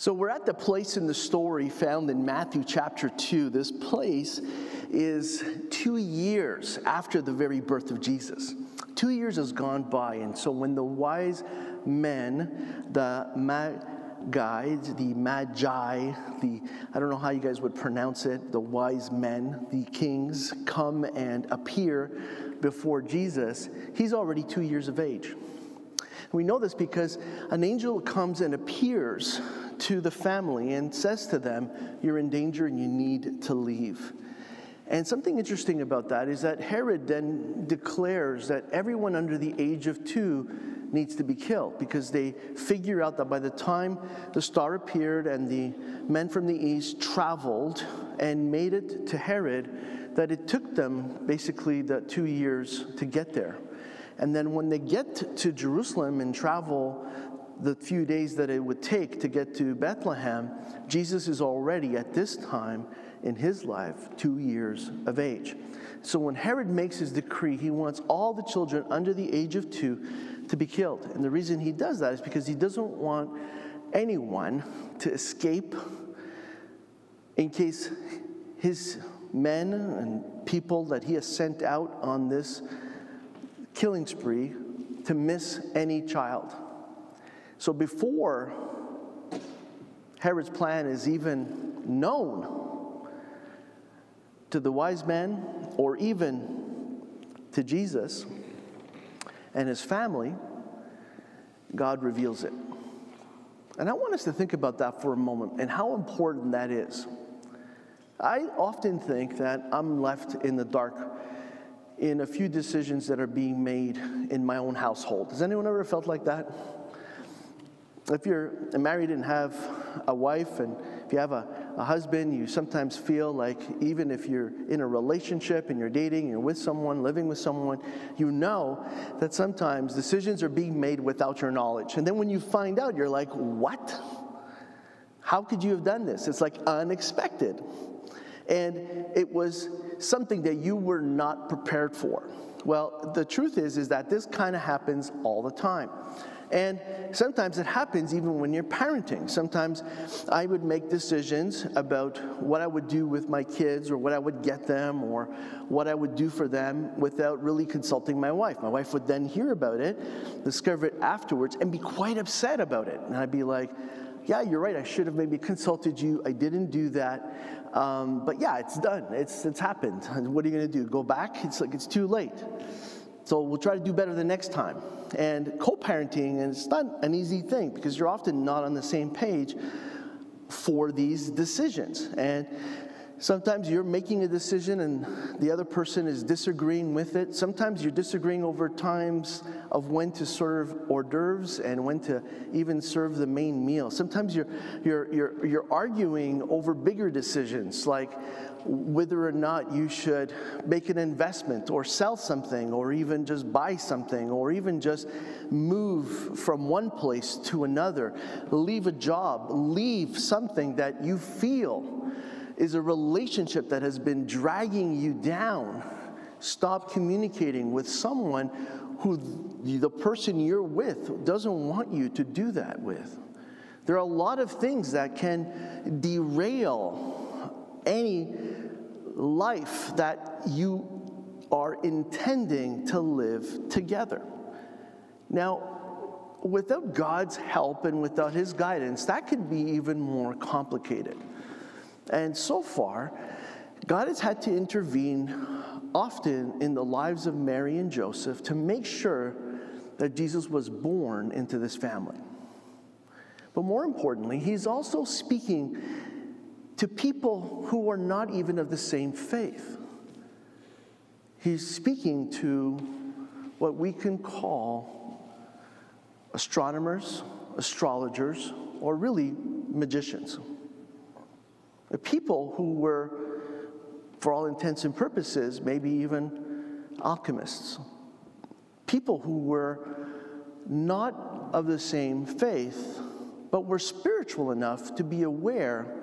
So, we're at the place in the story found in Matthew chapter 2. This place is two years after the very birth of Jesus. Two years has gone by, and so when the wise men, the Magi, the Magi, the I don't know how you guys would pronounce it, the wise men, the kings come and appear before Jesus, he's already two years of age. We know this because an angel comes and appears to the family and says to them, You're in danger and you need to leave. And something interesting about that is that Herod then declares that everyone under the age of two needs to be killed because they figure out that by the time the star appeared and the men from the east traveled and made it to Herod, that it took them basically the two years to get there. And then when they get to Jerusalem and travel the few days that it would take to get to Bethlehem, Jesus is already at this time in his life two years of age. So when Herod makes his decree, he wants all the children under the age of two to be killed. And the reason he does that is because he doesn't want anyone to escape in case his men and people that he has sent out on this killing spree to miss any child. So before Herod's plan is even known to the wise men or even to Jesus and his family, God reveals it. And I want us to think about that for a moment and how important that is. I often think that I'm left in the dark in a few decisions that are being made in my own household. Has anyone ever felt like that? If you're married and have a wife, and if you have a, a husband, you sometimes feel like even if you're in a relationship and you're dating, you're with someone, living with someone, you know that sometimes decisions are being made without your knowledge. And then when you find out, you're like, what? How could you have done this? It's like unexpected. And it was something that you were not prepared for. Well, the truth is is that this kind of happens all the time. And sometimes it happens even when you're parenting. Sometimes I would make decisions about what I would do with my kids or what I would get them or what I would do for them without really consulting my wife. My wife would then hear about it, discover it afterwards, and be quite upset about it. And I'd be like, yeah, you're right. I should have maybe consulted you. I didn't do that. Um, but yeah, it's done. It's, it's happened. What are you going to do? Go back? It's like it's too late. So we'll try to do better the next time. And co parenting is not an easy thing because you're often not on the same page for these decisions. And Sometimes you're making a decision and the other person is disagreeing with it. Sometimes you're disagreeing over times of when to serve hors d'oeuvres and when to even serve the main meal. Sometimes you're, you're, you're, you're arguing over bigger decisions like whether or not you should make an investment or sell something or even just buy something or even just move from one place to another, leave a job, leave something that you feel is a relationship that has been dragging you down. Stop communicating with someone who the person you're with doesn't want you to do that with. There are a lot of things that can derail any life that you are intending to live together. Now, without God's help and without His guidance, that could be even more complicated. And so far, God has had to intervene often in the lives of Mary and Joseph to make sure that Jesus was born into this family. But more importantly, he's also speaking to people who are not even of the same faith. he's speaking to what we can call astronomers, astrologers, or really magicians. The People who were, for all intents and purposes, maybe even alchemists. People who were not of the same faith, but were spiritual enough to be aware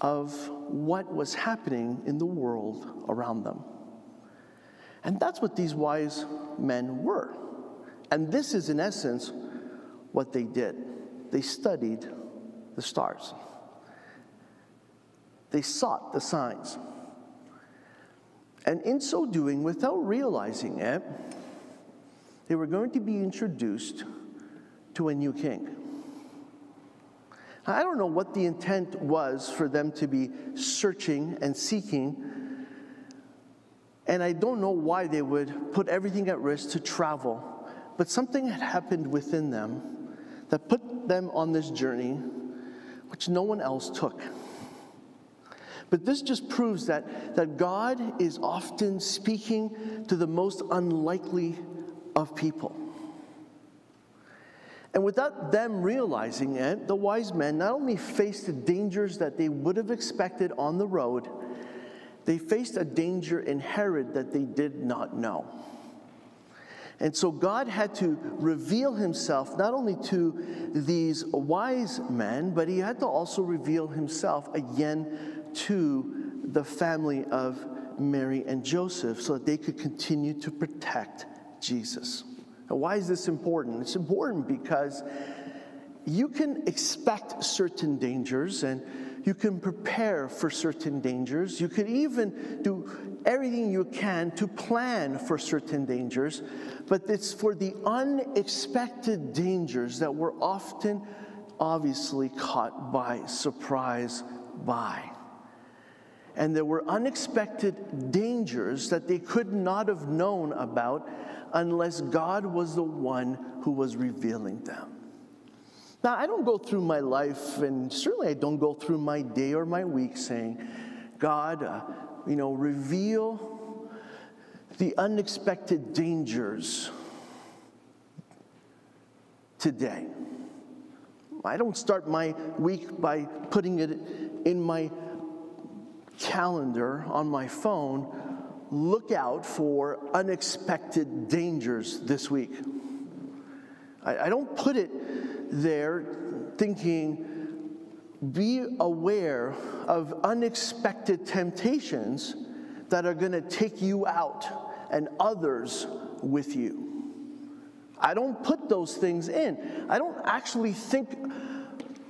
of what was happening in the world around them. And that's what these wise men were. And this is, in essence, what they did they studied the stars, they sought the signs. And in so doing, without realizing it, they were going to be introduced to a new king. I don't know what the intent was for them to be searching and seeking and I don't know why they would put everything at risk to travel, but something had happened within them that put them on this journey which no one else took. But this just proves that, that God is often speaking to the most unlikely of people. And without them realizing it, the wise men not only faced the dangers that they would have expected on the road, they faced a danger in Herod that they did not know. And so God had to reveal himself not only to these wise men, but he had to also reveal himself again to the family of Mary and Joseph so that they could continue to protect Jesus. Now, why is this important? It's important because you can expect certain dangers and you can prepare for certain dangers. You can even do everything you can to plan for certain dangers. But it's for the unexpected dangers that we're often obviously caught by surprise by. And there were unexpected dangers that they could not have known about unless God was the one who was revealing them. Now, I don't go through my life, and certainly I don't go through my day or my week saying, God, uh, you know, reveal the unexpected dangers today. I don't start my week by putting it in my calendar on my phone. Look out for unexpected dangers this week. I, I don't put it there thinking, be aware of unexpected temptations that are going to take you out and others with you. I don't put those things in. I don't actually think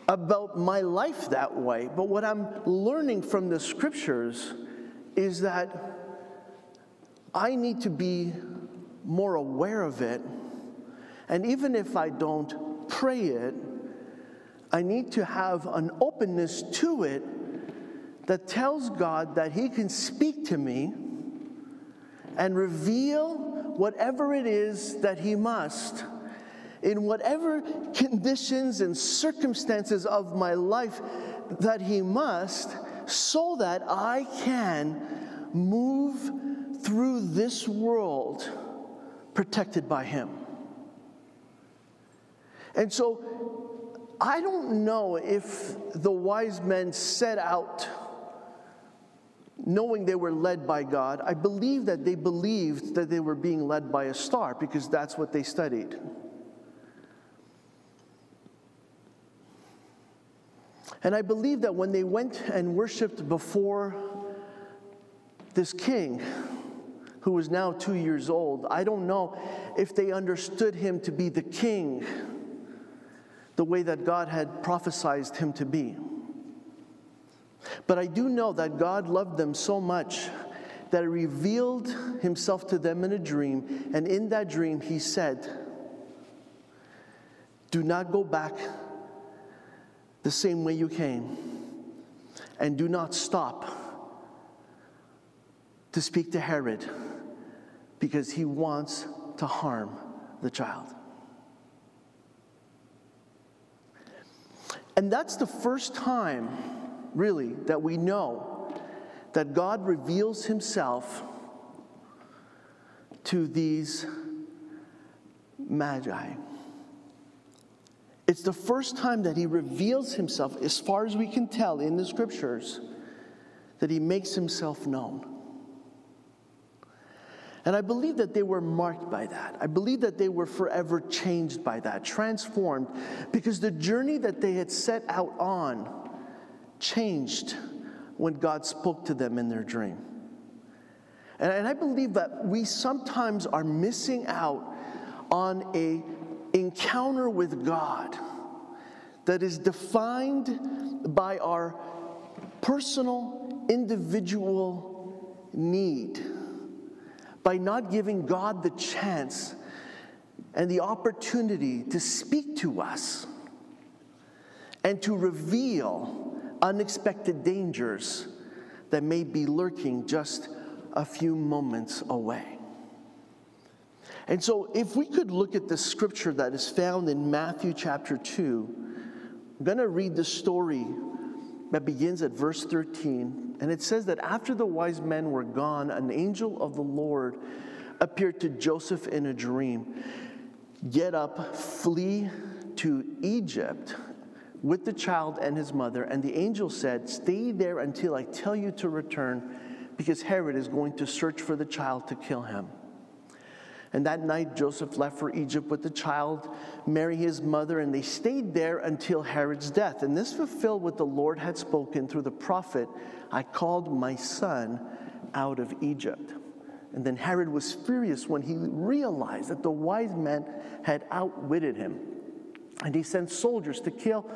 about my life that way. But what I'm learning from the scriptures is that I need to be more aware of it. And even if I don't pray it, I need to have an openness to it that tells God that He can speak to me and reveal whatever it is that He must in whatever conditions and circumstances of my life that He must, so that I can move through this world protected by Him. And so I don't know if the wise men set out knowing they were led by God. I believe that they believed that they were being led by a star because that's what they studied. And I believe that when they went and worshiped before this king, who was now two years old, I don't know if they understood him to be the king the way that God had prophesied him to be. But I do know that God loved them so much that He revealed Himself to them in a dream, and in that dream, He said, Do not go back the same way you came, and do not stop to speak to Herod because he wants to harm the child. And that's the first time, really, that we know that God reveals himself to these magi. It's the first time that he reveals himself, as far as we can tell in the scriptures, that he makes himself known. And I believe that they were marked by that. I believe that they were forever changed by that, transformed, because the journey that they had set out on changed when God spoke to them in their dream. And, I believe that we sometimes are missing out on a encounter with God that is defined by our personal, individual need by not giving God the chance and the opportunity to speak to us and to reveal unexpected dangers that may be lurking just a few moments away. And so, if we could look at the scripture that is found in Matthew chapter 2, I'm going to read the story that begins at verse 13. And it says that after the wise men were gone, an angel of the Lord appeared to Joseph in a dream. Get up, flee to Egypt with the child and his mother. And the angel said, Stay there until I tell you to return, because Herod is going to search for the child to kill him. And that night, Joseph left for Egypt with the child, Mary, his mother, and they stayed there until Herod's death. And this fulfilled what the Lord had spoken through the prophet I called my son out of Egypt. And then Herod was furious when he realized that the wise men had outwitted him. And he sent soldiers to kill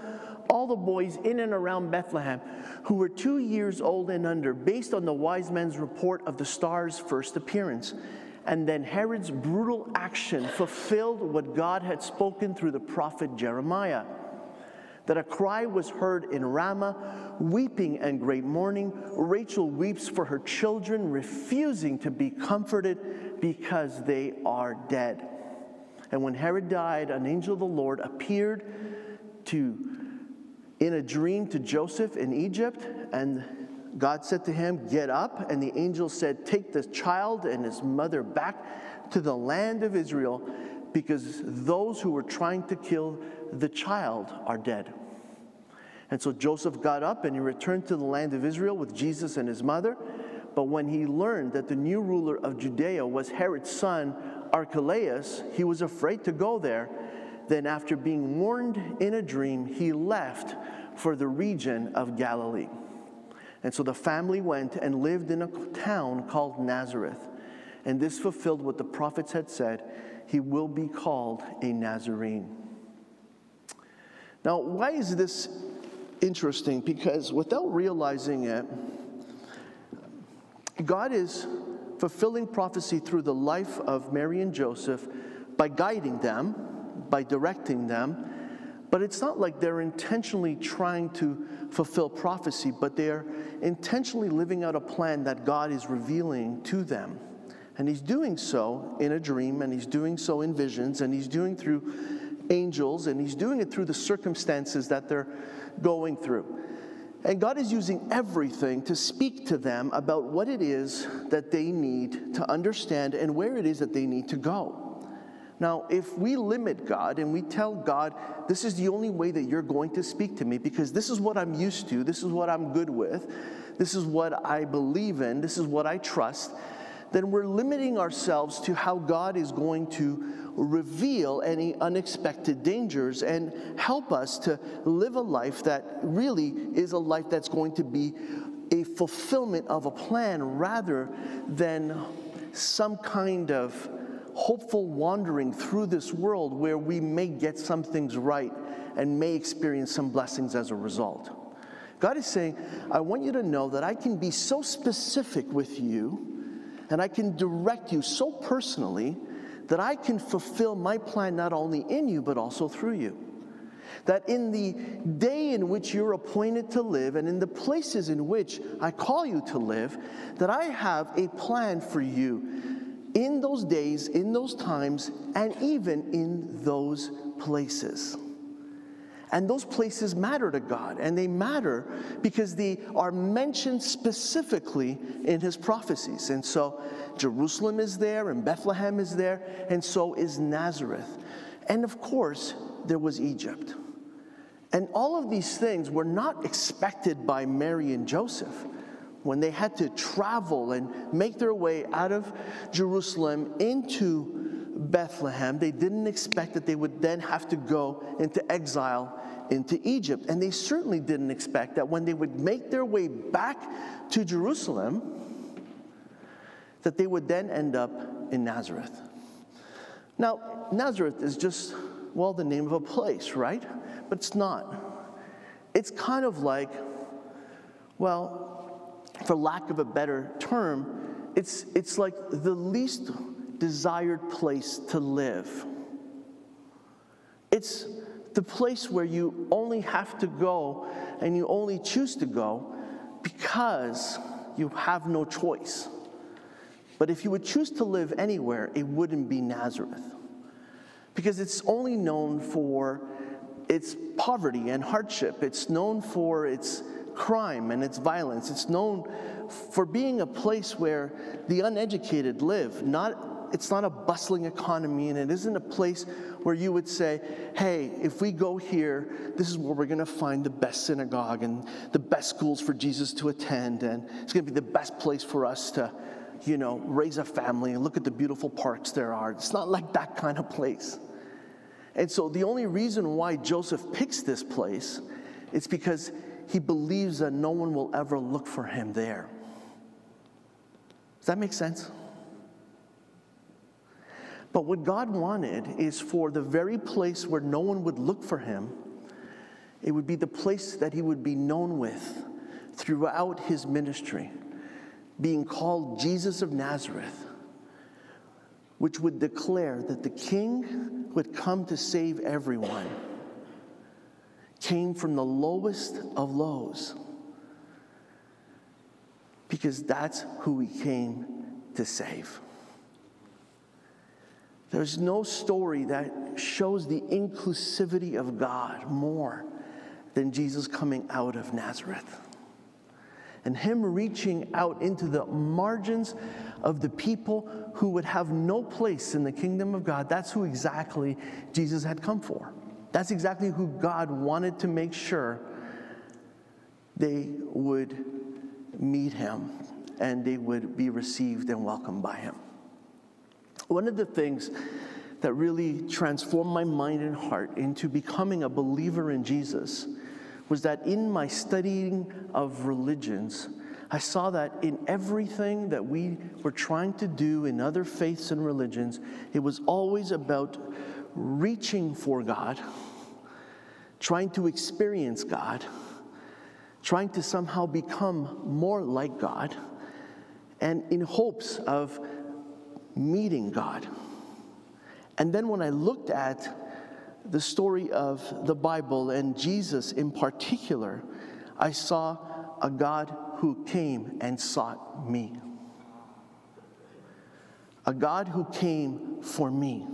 all the boys in and around Bethlehem who were two years old and under, based on the wise men's report of the star's first appearance. And then Herod's brutal action fulfilled what God had spoken through the prophet Jeremiah that a cry was heard in Ramah, weeping and great mourning. Rachel weeps for her children, refusing to be comforted because they are dead. And when Herod died, an angel of the Lord appeared to in a dream to Joseph in Egypt and God said to him, Get up. And the angel said, Take the child and his mother back to the land of Israel because those who were trying to kill the child are dead. And so Joseph got up and he returned to the land of Israel with Jesus and his mother. But when he learned that the new ruler of Judea was Herod's son, Archelaus, he was afraid to go there. Then, after being warned in a dream, he left for the region of Galilee. And so the family went and lived in a town called Nazareth. And this fulfilled what the prophets had said he will be called a Nazarene. Now, why is this interesting? Because without realizing it, God is fulfilling prophecy through the life of Mary and Joseph by guiding them, by directing them, but it's not like they're intentionally trying to fulfill prophecy, but they're intentionally living out a plan that God is revealing to them. And He's doing so in a dream, and He's doing so in visions, and He's doing through angels, and He's doing it through the circumstances that they're going through. And God is using everything to speak to them about what it is that they need to understand and where it is that they need to go. Now, if we limit God and we tell God, this is the only way that you're going to speak to me because this is what I'm used to, this is what I'm good with, this is what I believe in, this is what I trust, then we're limiting ourselves to how God is going to reveal any unexpected dangers and help us to live a life that really is a life that's going to be a fulfillment of a plan rather than some kind of hopeful wandering through this world where we may get some things right and may experience some blessings as a result. God is saying, I want you to know that I can be so specific with you and I can direct you so personally that I can fulfill my plan not only in you but also through you. That in the day in which you're appointed to live and in the places in which I call you to live, that I have a plan for you in those days, in those times, and even in those places. And those places matter to God, and they matter because they are mentioned specifically in his prophecies. And so Jerusalem is there, and Bethlehem is there, and so is Nazareth. And of course, there was Egypt. And all of these things were not expected by Mary and Joseph when they had to travel and make their way out of Jerusalem into Bethlehem. They didn't expect that they would then have to go into exile into Egypt. And they certainly didn't expect that when they would make their way back to Jerusalem, that they would then end up in Nazareth. Now, Nazareth is just, well, the name of a place, right? But it's not. It's kind of like, well, for lack of a better term, it's, it's like the least desired place to live. It's the place where you only have to go and you only choose to go because you have no choice. But if you would choose to live anywhere, it wouldn't be Nazareth. Because it's only known for its poverty and hardship, it's known for its crime and its violence, it's known for being a place where the uneducated live, not it's not a bustling economy and it isn't a place where you would say, hey, if we go here, this is where we're going to find the best synagogue and the best schools for Jesus to attend, and it's going to be the best place for us to, you know, raise a family and look at the beautiful parks there are. It's not like that kind of place. And so the only reason why Joseph picks this place is because he believes that no one will ever look for him there. Does that make sense? But what God wanted is for the very place where no one would look for him, it would be the place that he would be known with throughout his ministry, being called Jesus of Nazareth, which would declare that the king would come to save everyone, came from the lowest of lows, because that's who he came to save. There's no story that shows the inclusivity of God more than Jesus coming out of Nazareth. And him reaching out into the margins of the people who would have no place in the kingdom of God. That's who exactly Jesus had come for. That's exactly who God wanted to make sure they would meet him and they would be received and welcomed by him. One of the things that really transformed my mind and heart into becoming a believer in Jesus was that in my studying of religions, I saw that in everything that we were trying to do in other faiths and religions, it was always about reaching for God, trying to experience God, trying to somehow become more like God, and in hopes of meeting God. And then when I looked at the story of the Bible and Jesus in particular, I saw a God who came and sought me. A God who came for me.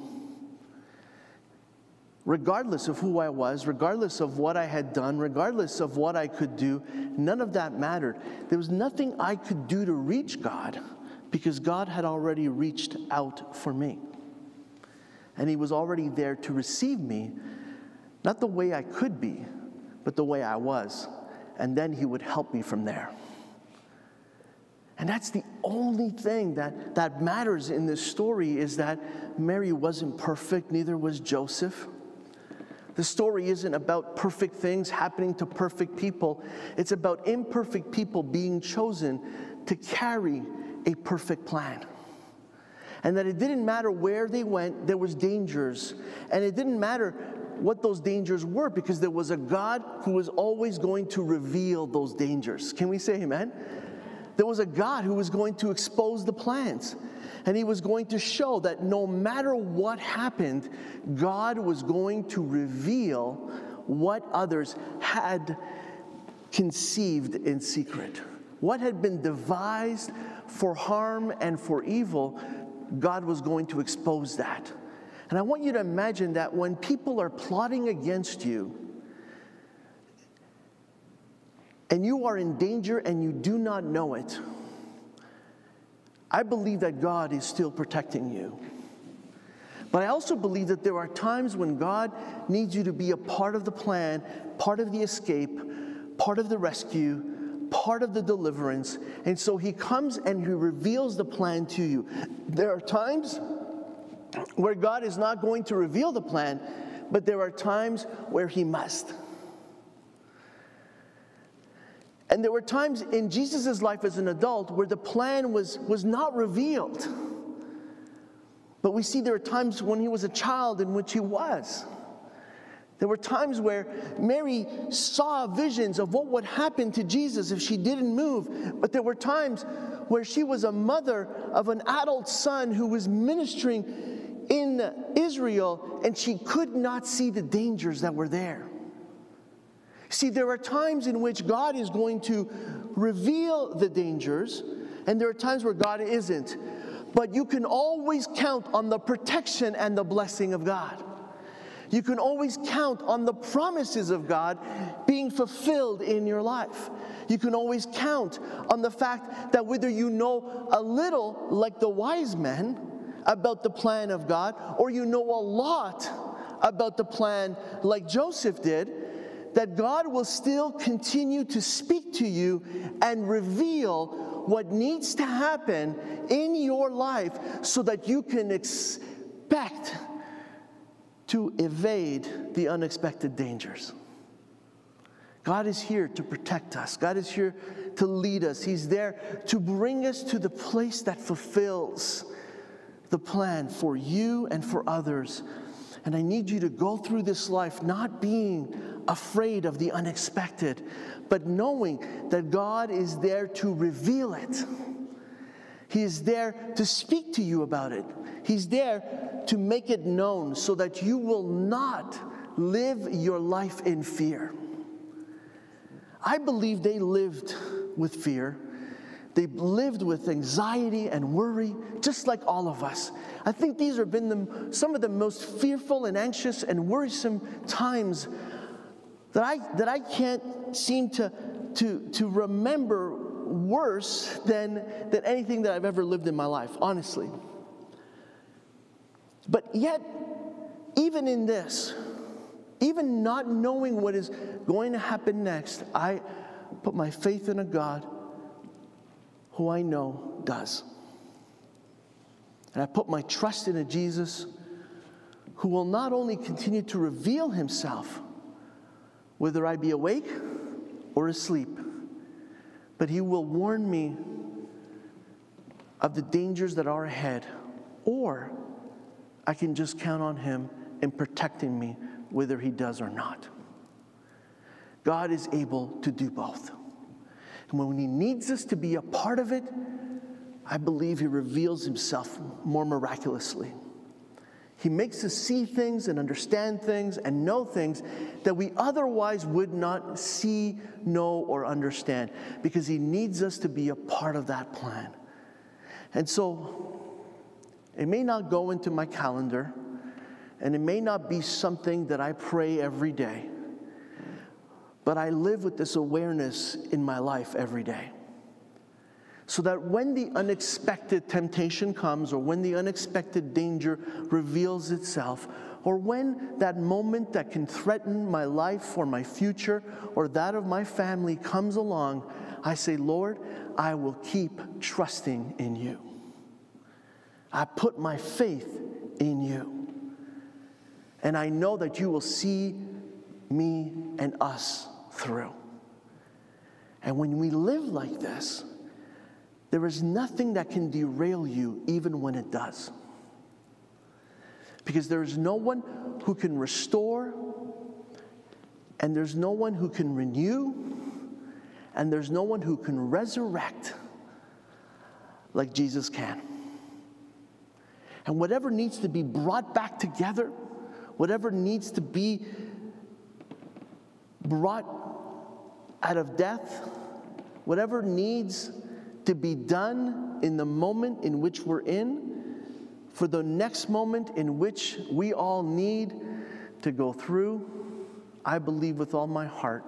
Regardless of who I was, regardless of what I had done, regardless of what I could do, none of that mattered. There was nothing I could do to reach God because God had already reached out for me. And He was already there to receive me, not the way I could be, but the way I was. And then He would help me from there. And that's the only thing that, that matters in this story is that Mary wasn't perfect, neither was Joseph. The story isn't about perfect things happening to perfect people. It's about imperfect people being chosen to carry a perfect plan. And that it didn't matter where they went, there was dangers. And it didn't matter what those dangers were because there was a God who was always going to reveal those dangers. Can we say amen? There was a God who was going to expose the plans. And he was going to show that no matter what happened, God was going to reveal what others had conceived in secret. What had been devised for harm and for evil, God was going to expose that. And I want you to imagine that when people are plotting against you, and you are in danger and you do not know it, I believe that God is still protecting you. But I also believe that there are times when God needs you to be a part of the plan, part of the escape, part of the rescue, part of the deliverance. And so He comes and He reveals the plan to you. There are times where God is not going to reveal the plan, but there are times where He must. And there were times in Jesus' life as an adult where the plan was, was not revealed. But we see there are times when he was a child in which he was. There were times where Mary saw visions of what would happen to Jesus if she didn't move. But there were times where she was a mother of an adult son who was ministering in Israel and she could not see the dangers that were there. See, there are times in which God is going to reveal the dangers, and there are times where God isn't. But you can always count on the protection and the blessing of God. You can always count on the promises of God being fulfilled in your life. You can always count on the fact that whether you know a little, like the wise men, about the plan of God, or you know a lot about the plan, like Joseph did, that God will still continue to speak to you and reveal what needs to happen in your life so that you can expect to evade the unexpected dangers. God is here to protect us. God is here to lead us. He's there to bring us to the place that fulfills the plan for you and for others. And I need you to go through this life not being afraid of the unexpected, but knowing that God is there to reveal it. He is there to speak to you about it. He's there to make it known so that you will not live your life in fear. I believe they lived with fear. They lived with anxiety and worry, just like all of us. I think these have been the, some of the most fearful and anxious and worrisome times that I, that I can't seem to, to, to remember worse than, than anything that I've ever lived in my life, honestly. But yet, even in this, even not knowing what is going to happen next, I put my faith in a God who I know does. And I put my trust in a Jesus who will not only continue to reveal himself, whether I be awake or asleep. But he will warn me of the dangers that are ahead, or I can just count on him in protecting me, whether he does or not. God is able to do both. And when he needs us to be a part of it, I believe he reveals himself more miraculously. He makes us see things and understand things and know things that we otherwise would not see, know, or understand because He needs us to be a part of that plan. And so, it may not go into my calendar and it may not be something that I pray every day, but I live with this awareness in my life every day so that when the unexpected temptation comes, or when the unexpected danger reveals itself, or when that moment that can threaten my life or my future or that of my family comes along, I say, Lord, I will keep trusting in you. I put my faith in you. And I know that you will see me and us through. And when we live like this, there is nothing that can derail you, even when it does. Because there is no one who can restore, and there's no one who can renew, and there's no one who can resurrect like Jesus can. And whatever needs to be brought back together, whatever needs to be brought out of death, whatever needs to be done in the moment in which we're in, for the next moment in which we all need to go through, I believe with all my heart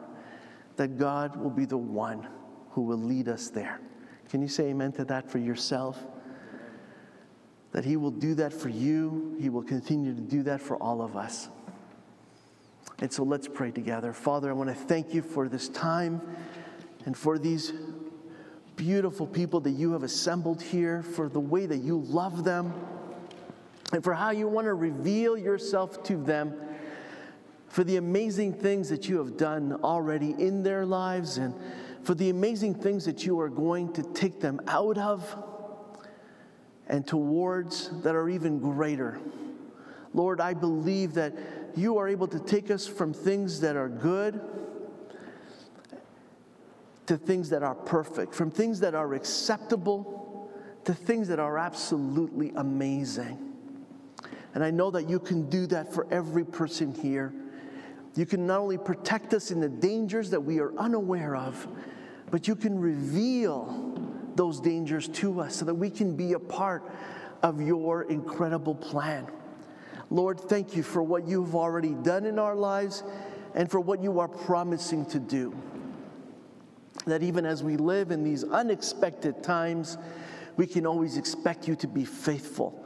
that God will be the one who will lead us there. Can you say amen to that for yourself? That He will do that for you, He will continue to do that for all of us. And so let's pray together. Father, I want to thank you for this time and for these beautiful people that you have assembled here, for the way that you love them, and for how you want to reveal yourself to them, for the amazing things that you have done already in their lives, and for the amazing things that you are going to take them out of and towards that are even greater. Lord, I believe that you are able to take us from things that are good to things that are perfect, from things that are acceptable to things that are absolutely amazing. And I know that you can do that for every person here. You can not only protect us in the dangers that we are unaware of, but you can reveal those dangers to us so that we can be a part of your incredible plan. Lord, thank you for what you've already done in our lives and for what you are promising to do that even as we live in these unexpected times, we can always expect you to be faithful.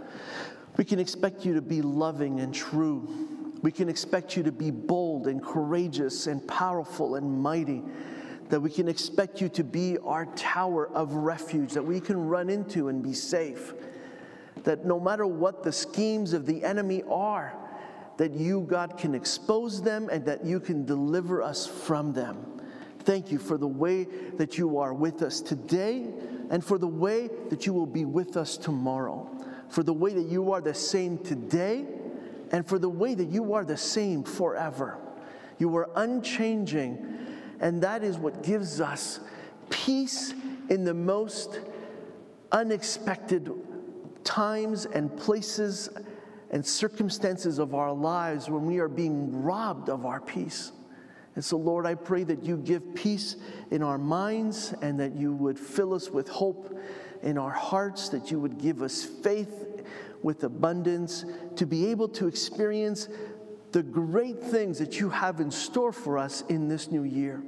We can expect you to be loving and true. We can expect you to be bold and courageous and powerful and mighty. That we can expect you to be our tower of refuge that we can run into and be safe. That no matter what the schemes of the enemy are, that you, God, can expose them and that you can deliver us from them. Thank you for the way that you are with us today and for the way that you will be with us tomorrow. For the way that you are the same today and for the way that you are the same forever. You are unchanging, and that is what gives us peace in the most unexpected times and places and circumstances of our lives when we are being robbed of our peace. And so, Lord, I pray that you give peace in our minds and that you would fill us with hope in our hearts, that you would give us faith with abundance to be able to experience the great things that you have in store for us in this new year.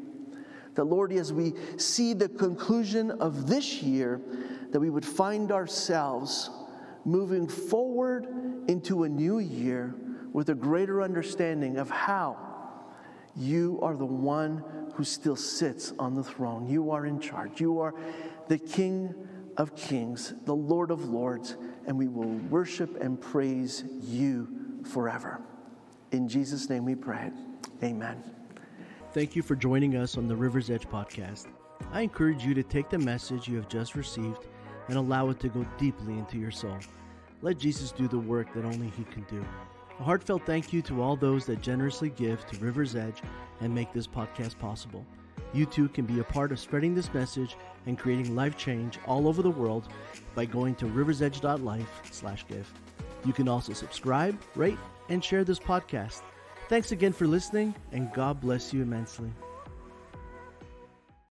That, Lord, as we see the conclusion of this year, that we would find ourselves moving forward into a new year with a greater understanding of how you are the one who still sits on the throne. You are in charge. You are the King of kings, the Lord of lords, and we will worship and praise you forever. In Jesus' name we pray. Amen. Thank you for joining us on the River's Edge podcast. I encourage you to take the message you have just received and allow it to go deeply into your soul. Let Jesus do the work that only He can do. A heartfelt thank you to all those that generously give to River's Edge and make this podcast possible. You too can be a part of spreading this message and creating life change all over the world by going to riversedge.life/give. You can also subscribe, rate, and share this podcast. Thanks again for listening, and God bless you immensely.